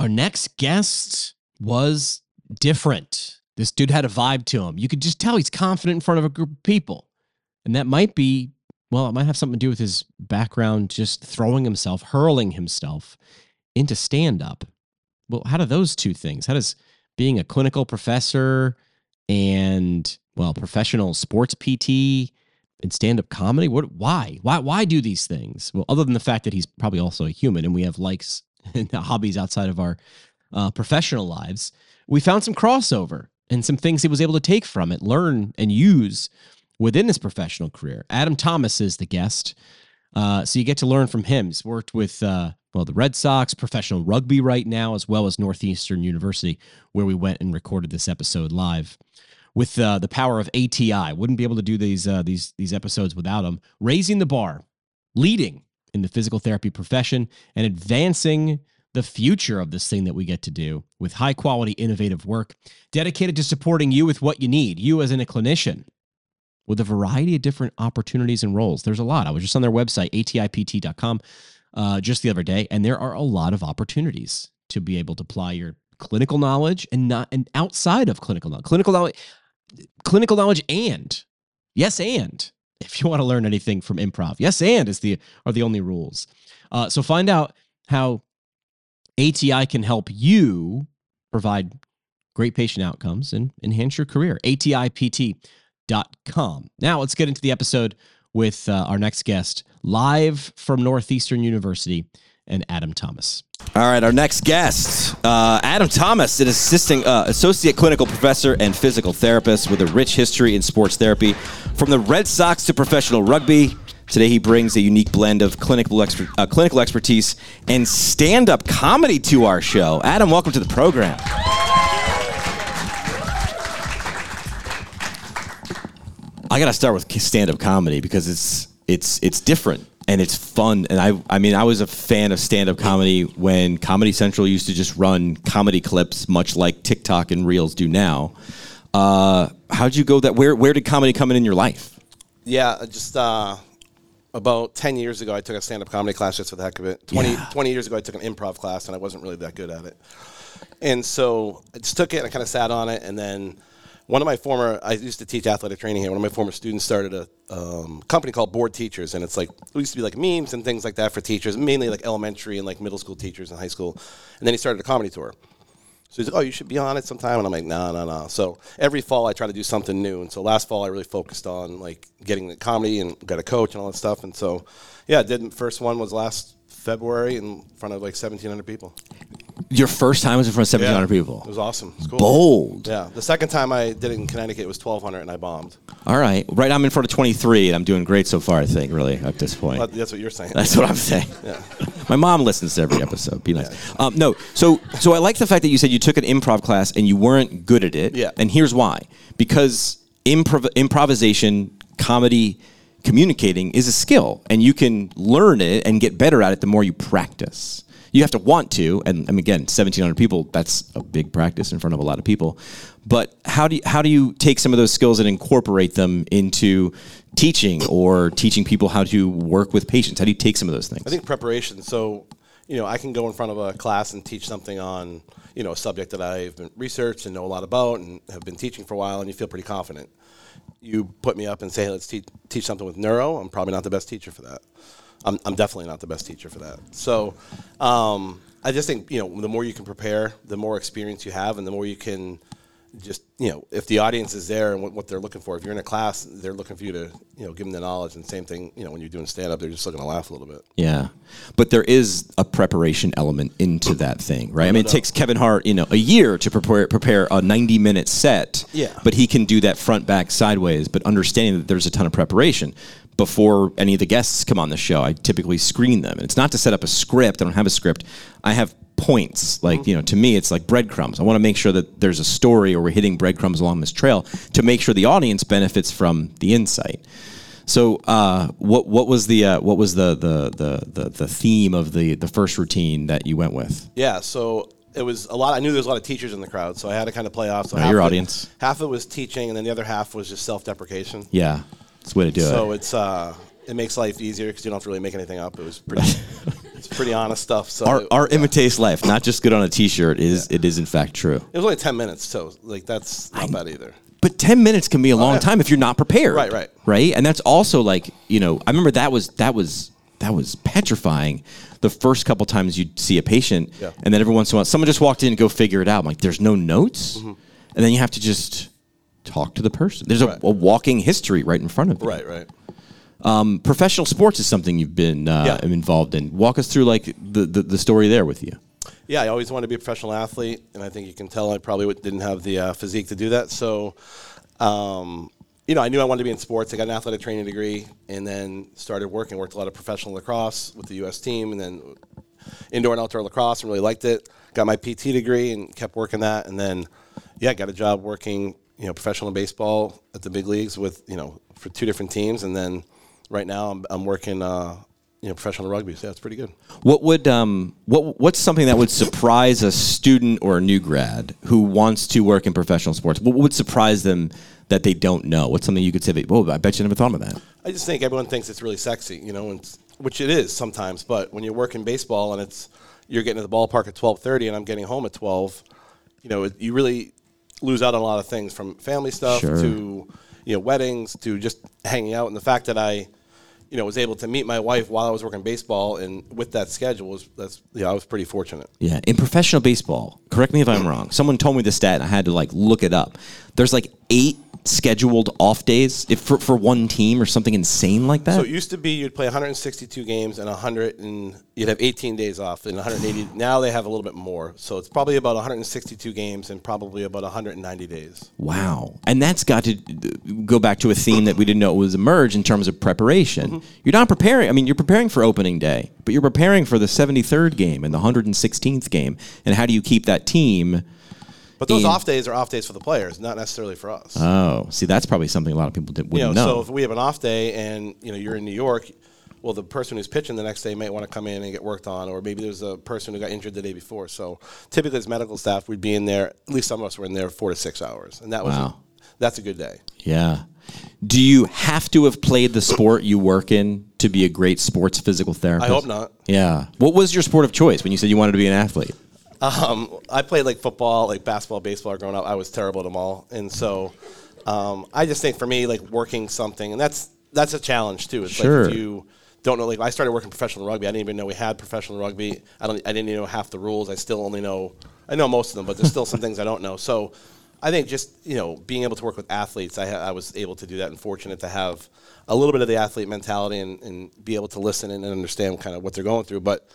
Our next guest was different. This dude had a vibe to him. You could just tell he's confident in front of a group of people. And that might be, well, it might have something to do with his background, just throwing himself, hurling himself into stand up. Well, how do those two things? How does being a clinical professor and, well, professional sports PT and stand up comedy, what, why? Why, why do these things? Well, other than the fact that he's probably also a human and we have likes hobbies outside of our uh, professional lives, we found some crossover and some things he was able to take from it, learn, and use within his professional career. Adam Thomas is the guest. Uh, so you get to learn from him. He's worked with, uh, well, the Red Sox, professional rugby right now, as well as Northeastern University, where we went and recorded this episode live. With uh, the power of ATI, wouldn't be able to do these uh, these these episodes without him. Raising the bar, leading in the physical therapy profession, and advancing the future of this thing that we get to do with high quality, innovative work, dedicated to supporting you with what you need, you as in a clinician, with a variety of different opportunities and roles. There's a lot. I was just on their website, atipt.com, uh, just the other day, and there are a lot of opportunities to be able to apply your clinical knowledge and not and outside of clinical knowledge, clinical knowledge, clinical knowledge, and yes, and if you want to learn anything from improv, yes, and is the are the only rules. Uh, so find out how ATI can help you provide great patient outcomes and enhance your career. ATIPT.com. Now let's get into the episode with uh, our next guest, live from Northeastern University, and Adam Thomas. All right, our next guest, uh, Adam Thomas, an assisting uh, associate clinical professor and physical therapist with a rich history in sports therapy, from the Red Sox to professional rugby. Today, he brings a unique blend of clinical, uh, clinical expertise and stand up comedy to our show. Adam, welcome to the program. I got to start with stand up comedy because it's it's it's different and it's fun and I I mean I was a fan of stand up comedy when Comedy Central used to just run comedy clips much like TikTok and Reels do now. Uh, how'd you go that where where did comedy come in in your life? Yeah, just uh, about 10 years ago, I took a stand up comedy class just for the heck of it. 20, Yeah. 20 years ago, I took an improv class, and I wasn't really that good at it. And so I just took it and I kind of sat on it. And then one of my former, I used to teach athletic training here. One of my former students started a um, company called Bored Teachers. And it's like, it used to be like memes and things like that for teachers, mainly like elementary and like middle school teachers and high school. And then he started a comedy tour. So he's like, oh, you should be on it sometime. And I'm like, no, no, no. So every fall I try to do something new. And so last fall I really focused on like getting the comedy and got a coach and all that stuff. And so, yeah, did. First one was last February in front of like 1,700 people. Your first time was in front of 1,700 It people. was awesome. It was cool. Bold. Yeah. The second time I did it in Connecticut, was 1,200 and I bombed. All right. Right. I'm in front of 23 and I'm doing great so far, I think, really, at this point. But that's what you're saying. That's what I'm saying. Yeah. My mom listens to every episode. Be nice. Um, no, so so I like the fact that you said you took an improv class and you weren't good at it. Yeah. And here's why: because improv- improvisation, comedy, communicating is a skill, and you can learn it and get better at it the more you practice. You have to want to, and again, 1,700 people—that's a big practice in front of a lot of people. But how do you, how do you take some of those skills and incorporate them into teaching or teaching people how to work with patients? How do you take some of those things? I think preparation. So, you know, I can go in front of a class and teach something on, you know, a subject that I've been researched and know a lot about and have been teaching for a while, and you feel pretty confident. You put me up and say, hey, let's te- teach something with neuro. I'm probably not the best teacher for that. I'm, I'm definitely not the best teacher for that. So, um, I just think, you know, the more you can prepare, the more experience you have, and the more you can just you know if the audience is there and what, what they're looking for if you're in a class they're looking for you to you know give them the knowledge and same thing you know when you're doing stand up they're just looking to laugh a little bit Yeah, but there is a preparation element into that thing, right? I mean, it takes Kevin Hart, you know, a year to prepare prepare a ninety minute set. Yeah. but he can do that front, back, sideways. But understanding that there's a ton of preparation before any of the guests come on the show, I typically screen them, and it's not to set up a script. I don't have a script. I have points. Like you know, to me, it's like breadcrumbs. I want to make sure that there's a story, or we're hitting breadcrumbs along this trail to make sure the audience benefits from the insight. So, uh, what what was the uh, what was the, the the the the theme of the the first routine that you went with? yeah so it was a lot i knew there was a lot of teachers in the crowd so i had to kind of play off so half your of it- audience. half of it was teaching and then the other half was just self-deprecation Yeah, it's the way to do it. so it. it's uh it makes life easier because you don't have to really make anything up it was pretty pretty honest stuff. So our, it, art imitates life, not just good on a T-shirt. Is it is in fact true? it was only ten minutes, so like that's not bad either. But 10 minutes can be a long yeah. time if you're not prepared. Right, right. Right? And that's also like, you know, I remember that was that was that was petrifying the first couple times you'd see a patient Yeah. and then every once in a while someone just walked in and go figure it out. I'm like, there's no notes? Mm-hmm. And then you have to just talk to the person. There's a, Right. a walking history right in front of you. Right, right. Um, professional sports is something you've been uh, Yeah. involved in. Walk us through like the, the, the story there with you. Yeah, I always wanted to be a professional athlete, and I think you can tell I probably didn't have the uh, physique to do that. So, um, you know, I knew I wanted to be in sports. I got an athletic training degree, and then started working. Worked a lot of professional lacrosse with the U.S. team, and then indoor and outdoor lacrosse, and really liked it. Got my PT degree and kept working that, and then yeah, got a job working, you know, professional baseball at the big leagues with you know for two different teams, and then right now I'm, I'm working. Uh, you know, professional rugby, so yeah, it's pretty good. What would um what what's something that would surprise a student or a new grad who wants to work in professional sports? What would surprise them that they don't know? What's something you could say? That, oh, I bet you never thought of that. I just think everyone thinks it's really sexy, you know, and, which it is sometimes. But when you work in baseball and it's you're getting to the ballpark at twelve thirty, and I'm getting home at twelve, you know, it, you really lose out on a lot of things from family stuff Sure. to you know weddings to just hanging out. And the fact that I, you know, was able to meet my wife while I was working baseball and with that schedule was that's yeah, I was pretty fortunate. Yeah, in professional baseball, correct me if I'm wrong. Someone told me the stat, and I had to like look it up. There's like eight scheduled off days if for, for one team or something insane like that. So it used to be you'd play 162 games and 100 and you'd have 18 days off and 180. now they have a little bit more. So it's probably about 162 games and probably about 190 days. Wow. And that's got to go back to a theme that we didn't know was emerge in terms of preparation. Mm-hmm. You're not preparing, I mean, you're preparing for opening day, but you're preparing for the 73rd game and the 116th game. And how do you keep that team? But those off days are off days for the players, not necessarily for us. Oh, see, that's probably something a lot of people did, you wouldn't know, know. so if we have an off day and you know you're in New York, well, the person who's pitching the next day might want to come in and get worked on, or maybe there's a person who got injured the day before. So typically, as medical staff, we'd be in there. At least some of us were in there four to six hours, and that was Wow. that's a good day. yeah. Do you have to have played the sport you work in to be a great sports physical therapist? I hope not. Yeah. What was your sport of choice when you said you wanted to be an athlete? Um, I played like football, like basketball, baseball growing up. I was terrible at them all, and so um, I just think for me, like working something, and that's that's a challenge too. It's Sure. like if you don't know, like I started working professional rugby. I didn't even know we had professional rugby. I don't. I didn't even know half the rules. I still only know. I know most of them, but there's still some things I don't know. So. I think just you know being able to work with athletes, I, ha- I was able to do that, and fortunate to have a little bit of the athlete mentality and, and be able to listen and understand kind of what they're going through. But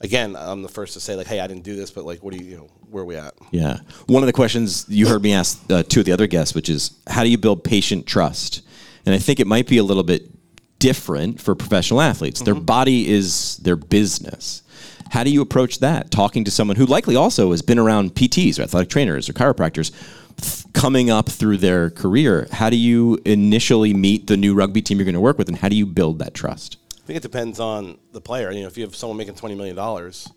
again, I'm the first to say like, hey, I didn't do this, but like, what do you, you know, where are we at? Yeah. One of the questions you heard me ask uh, two of the other guests, which is how do you build patient trust? And I think it might be a little bit different for professional athletes. Their body is their business. How do you approach that? Talking to someone who likely also has been around PTs or athletic trainers or chiropractors coming up through their career. How do you initially meet the new rugby team you're going to work with and how do you build that trust? I think it depends on the player. You know, if you have someone making twenty million dollars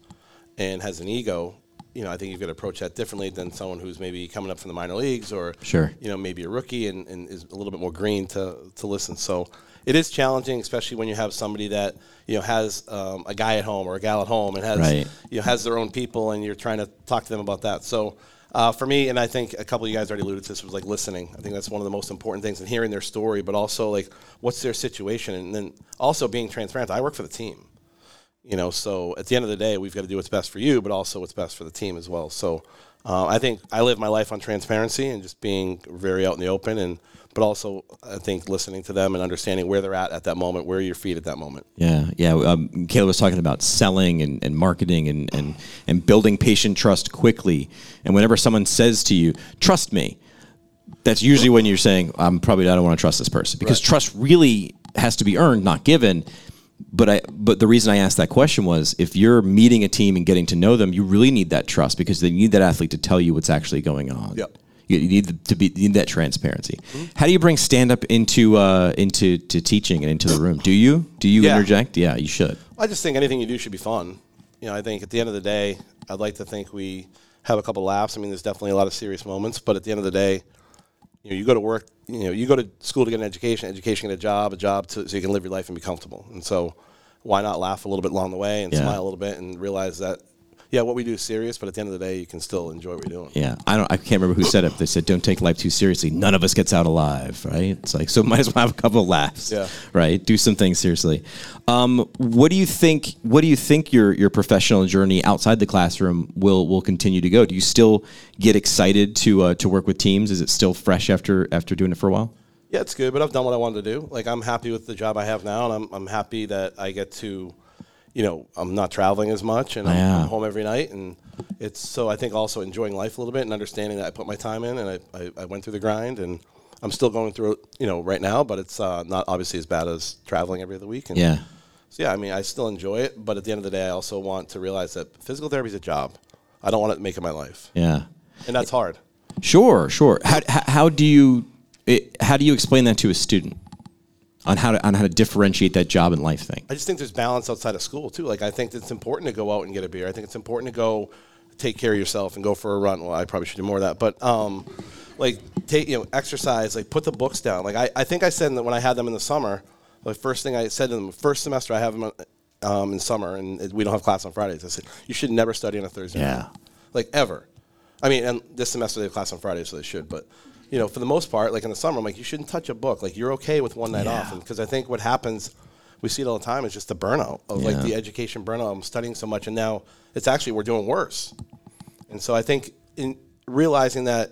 and has an ego, you know, I think you've got to approach that differently than someone who's maybe coming up from the minor leagues or Sure. you know, maybe a rookie and, and is a little bit more green to to listen. So it is challenging, especially when you have somebody that you know has um, a guy at home or a gal at home and has Right. you know has their own people, and you're trying to talk to them about that. So. Uh, for me, and I think a couple of you guys already alluded to this, was like listening. I think that's one of the most important things, and hearing their story, but also like what's their situation, and then also being transparent. I work for the team, you know, so at the end of the day, we've got to do what's best for you, but also what's best for the team as well. So uh, I think I live my life on transparency and just being very out in the open, and but also I think listening to them and understanding where they're at at that moment, where are your feet at that moment. Yeah, yeah. Um, Caleb was talking about selling and, and marketing and, and, and building patient trust quickly. And whenever someone says to you, trust me, that's usually when you're saying, I'm probably, I don't want to trust this person. Because Right. trust really has to be earned, not given. But I, but the reason I asked that question was, if you're meeting a team and getting to know them, you really need that trust because they need that athlete to tell you what's actually going on. Yep. You, you need to be you need that transparency. How do you bring stand up into uh, into to teaching and into the room? Do you do you Yeah. interject? Yeah, you should. I just think anything you do should be fun. You know, I think at the end of the day, I'd like to think we have a couple laughs. I mean, there's definitely a lot of serious moments, but at the end of the day, you know, you go to work, you know, you go to school to get an education, education get a job, a job to, so you can live your life and be comfortable. And so, why not laugh a little bit along the way and Yeah. smile a little bit and realize that yeah, what we do is serious, but at the end of the day, you can still enjoy what you're doing. Yeah, I don't. I can't remember who said it. They said, "Don't take life too seriously. None of us gets out alive." Right? It's like so. Might as well have a couple of laughs. Yeah. Right. Do some things seriously. Um, what do you think? What do you think your your professional journey outside the classroom will will continue to go? Do you still get excited to uh, to work with teams? Is it still fresh after after doing it for a while? Yeah, it's good, but I've done what I wanted to do. Like I'm happy with the job I have now, and I'm I'm happy that I get to, you know, I'm not traveling as much, and I'm, Yeah. I'm home every night, and it's so I think also enjoying life a little bit and understanding that I put my time in and I, I, I went through the grind, and I'm still going through it, you know, right now, but it's uh, not obviously as bad as traveling every other week. And Yeah. So yeah, I mean, I still enjoy it, but at the end of the day, I also want to realize that physical therapy is a job. I don't want it to make it my life, Yeah. and that's hard. Sure. Sure. How how, how do you it, how do you explain that to a student on how to on how to differentiate that job and life thing? I just think there's balance outside of school too. Like I think it's important to go out and get a beer. I think it's important to go take care of yourself and go for a run. Well, I probably should do more of that, but um, like take you know exercise. Like put the books down. Like I, I think I said that when I had them in the summer, the first thing I said to them, first semester I have them um, in summer, and we don't have class on Fridays. I said you should never study on a Thursday. Yeah. night. like ever. I mean, and this semester they have class on Friday, so they should. But you know, for the most part, like in the summer, I'm like, you shouldn't touch a book. Like you're okay with one night Yeah. off, because I think what happens, we see it all the time, is just the burnout of like the education burnout. I'm studying so much, and now it's actually we're doing worse. And so I think in realizing that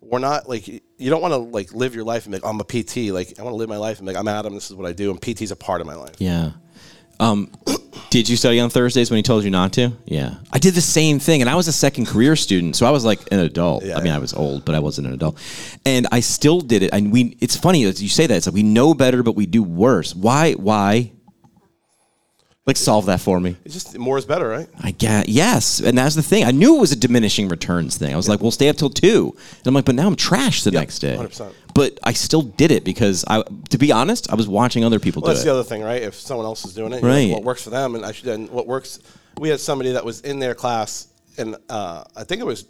we're not like you don't want to like live your life and be like, oh, I'm a PT. Like I want to live my life and be like I'm Adam. This is what I do, and PT's a part of my life. Yeah. Um, did you study on Thursdays when he told you not to? Yeah. I did the same thing, and I was a second career student, so I was like an adult. Yeah, I mean, yeah. I was old, but I wasn't an adult, and I still did it. And we, it's funny as you say that. It's like we know better, but we do worse. Why? Why? Like solve that for me. It's just more is better, right? I get yes, and that's the thing. I knew it was a diminishing returns thing. I was like, "We'll stay up till 2. and I'm like, "But now I'm trash the next day." 100%. But I still did it because I, to be honest, I was watching other people Well, do that's it. the other thing, right? If someone else is doing it, you're like, Right. what works for them, and I should. And what works? We had somebody that was in their class, and uh, I think it was,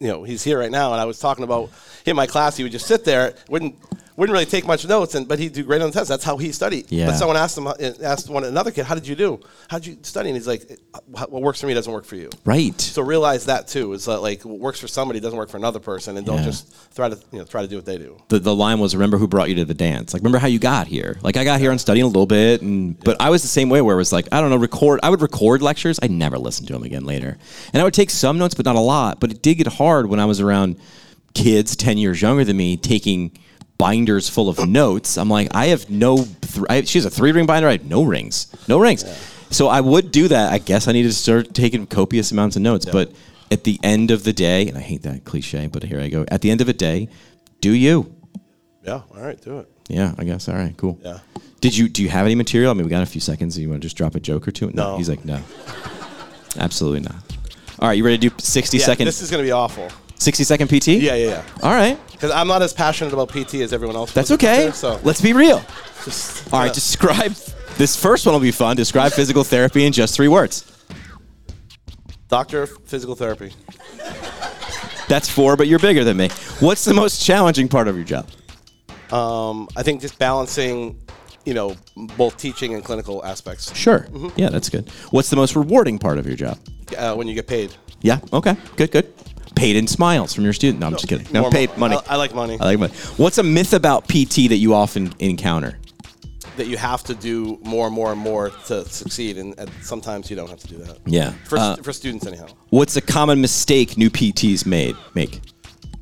you know, he's here right now, and I was talking about him in my class. He would just sit there, wouldn't wouldn't really take much notes, and but he'd do great on the test. That's how he studied. Yeah. But someone asked him, uh, asked one another kid, "How did you do? How did you study?" And he's like, "What works for me doesn't work for you." right. So realize that too. Is that like what works for somebody doesn't work for another person, and don't Yeah. just try to you know try to do what they do. the, the line was remember who brought you to the dance like remember how you got here like i got here on studying a little bit and but i was the same way where it was like i don't know record i would record lectures i never listened to them again later and i would take some notes but not a lot but it did get hard when i was around kids 10 years younger than me taking binders full of notes i'm like i have no th- I, she has a three ring binder i have no rings no rings so i would do that i guess i needed to start taking copious amounts of notes but at the end of the day and i hate that cliche but here i go at the end of the day do you Yeah. All right. Do it. yeah, I guess. All right, cool. Yeah. Did you do you have any material? I mean, we got a few seconds. You want to just drop a joke or two? No. He's like, no, absolutely not. All right, you ready to do 60 Yeah. second This is gonna be awful. 60 second PT? Yeah. Yeah. Yeah. All right, Because I'm not as passionate about PT as everyone else. that's okay. there, so Let's be real. just All right, describe this first one will be fun. Describe physical therapy in just three words. doctor of physical therapy. That's four, but you're bigger than me. What's the most challenging part of your job? Um, I think just balancing, you know, both teaching and clinical aspects Sure. Mm-hmm. Yeah, that's good. What's the most rewarding part of your job? uh, when you get paid. Yeah. Okay. Good. Good. Paid in smiles from your student. No, I'm just kidding. No, More paid money. I, I like money. I like money. What's a myth about PT that you often encounter? that you have to do more and more and more to succeed, and, and sometimes you don't have to do that. Yeah. For, Uh, for students, anyhow. what's a common mistake new PTs made make?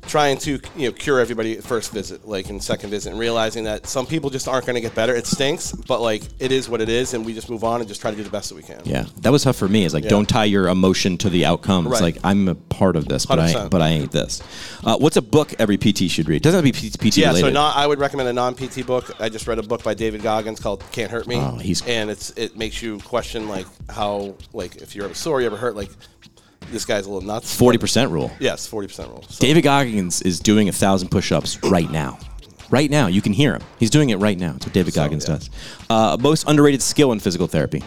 Trying to you know cure everybody at first visit, like in second visit, and realizing that some people just aren't going to get better. It stinks, but like it is what it is, and we just move on and just try to do the best that we can. Yeah, that was tough for me. It's like Yeah. don't tie your emotion to the outcome. It's Right. like I'm a part of this, but I 100%. but I ain't this. Uh, what's a book every PT should read? Doesn't have to be PT Yeah, related. so not, I would recommend a non-PT book. I just read a book by David Goggins called "Can't Hurt Me," Oh, he's- and it's it makes you question like how like if you're ever sore, you ever hurt, like this guy's a little nuts. Forty percent rule. Yes, forty percent rule. So, David Goggins is doing a thousand push-ups right now. Right now, you can hear him. He's doing it right now. That's what David Goggins yeah. does. Uh, most underrated skill in physical therapy.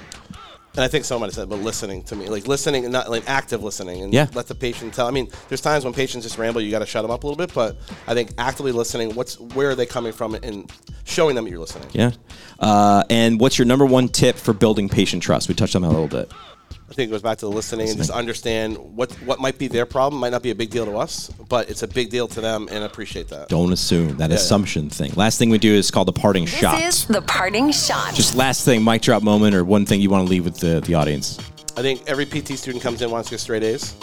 and I think somebody said, but listening to me, like listening, and not like active listening, and Yeah. let the patient tell. I mean, there's times when patients just ramble, you got to shut them up a little bit, but I think actively listening, what's where are they coming from, and showing them that you're listening. Yeah. Uh, and what's your number one tip for building patient trust? We touched on that a little bit. I think it goes back to the listening, and just understand what what might be their problem might not be a big deal to us, but it's a big deal to them, and appreciate that. Don't assume that assumption thing. Last thing we do is called the parting shot. This is the parting shot. Just last thing, mic drop moment, or one thing you want to leave with the, the audience. I think every PT student comes in wants to get straight A's,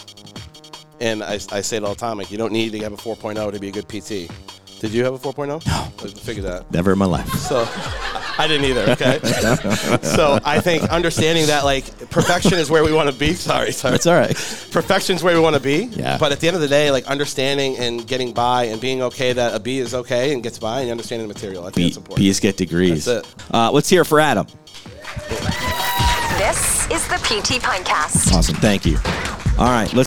and I, I say it all the time. Like you don't need to have a 4.0 to be a good PT. Did you have a 4.0? No, I figured that. Never in my life. So I didn't either. Okay. so I think understanding that like perfection is where we want to be. Sorry, sorry. That's all right. Perfection is where we want to be. Yeah. But at the end of the day, like understanding and getting by and being okay that a B is okay and gets by and understanding the material. I think B, that's important. B's get degrees. That's it. Uh, let's hear it for Adam. This is the PT Pintcast. Awesome. Thank you. All right. Let's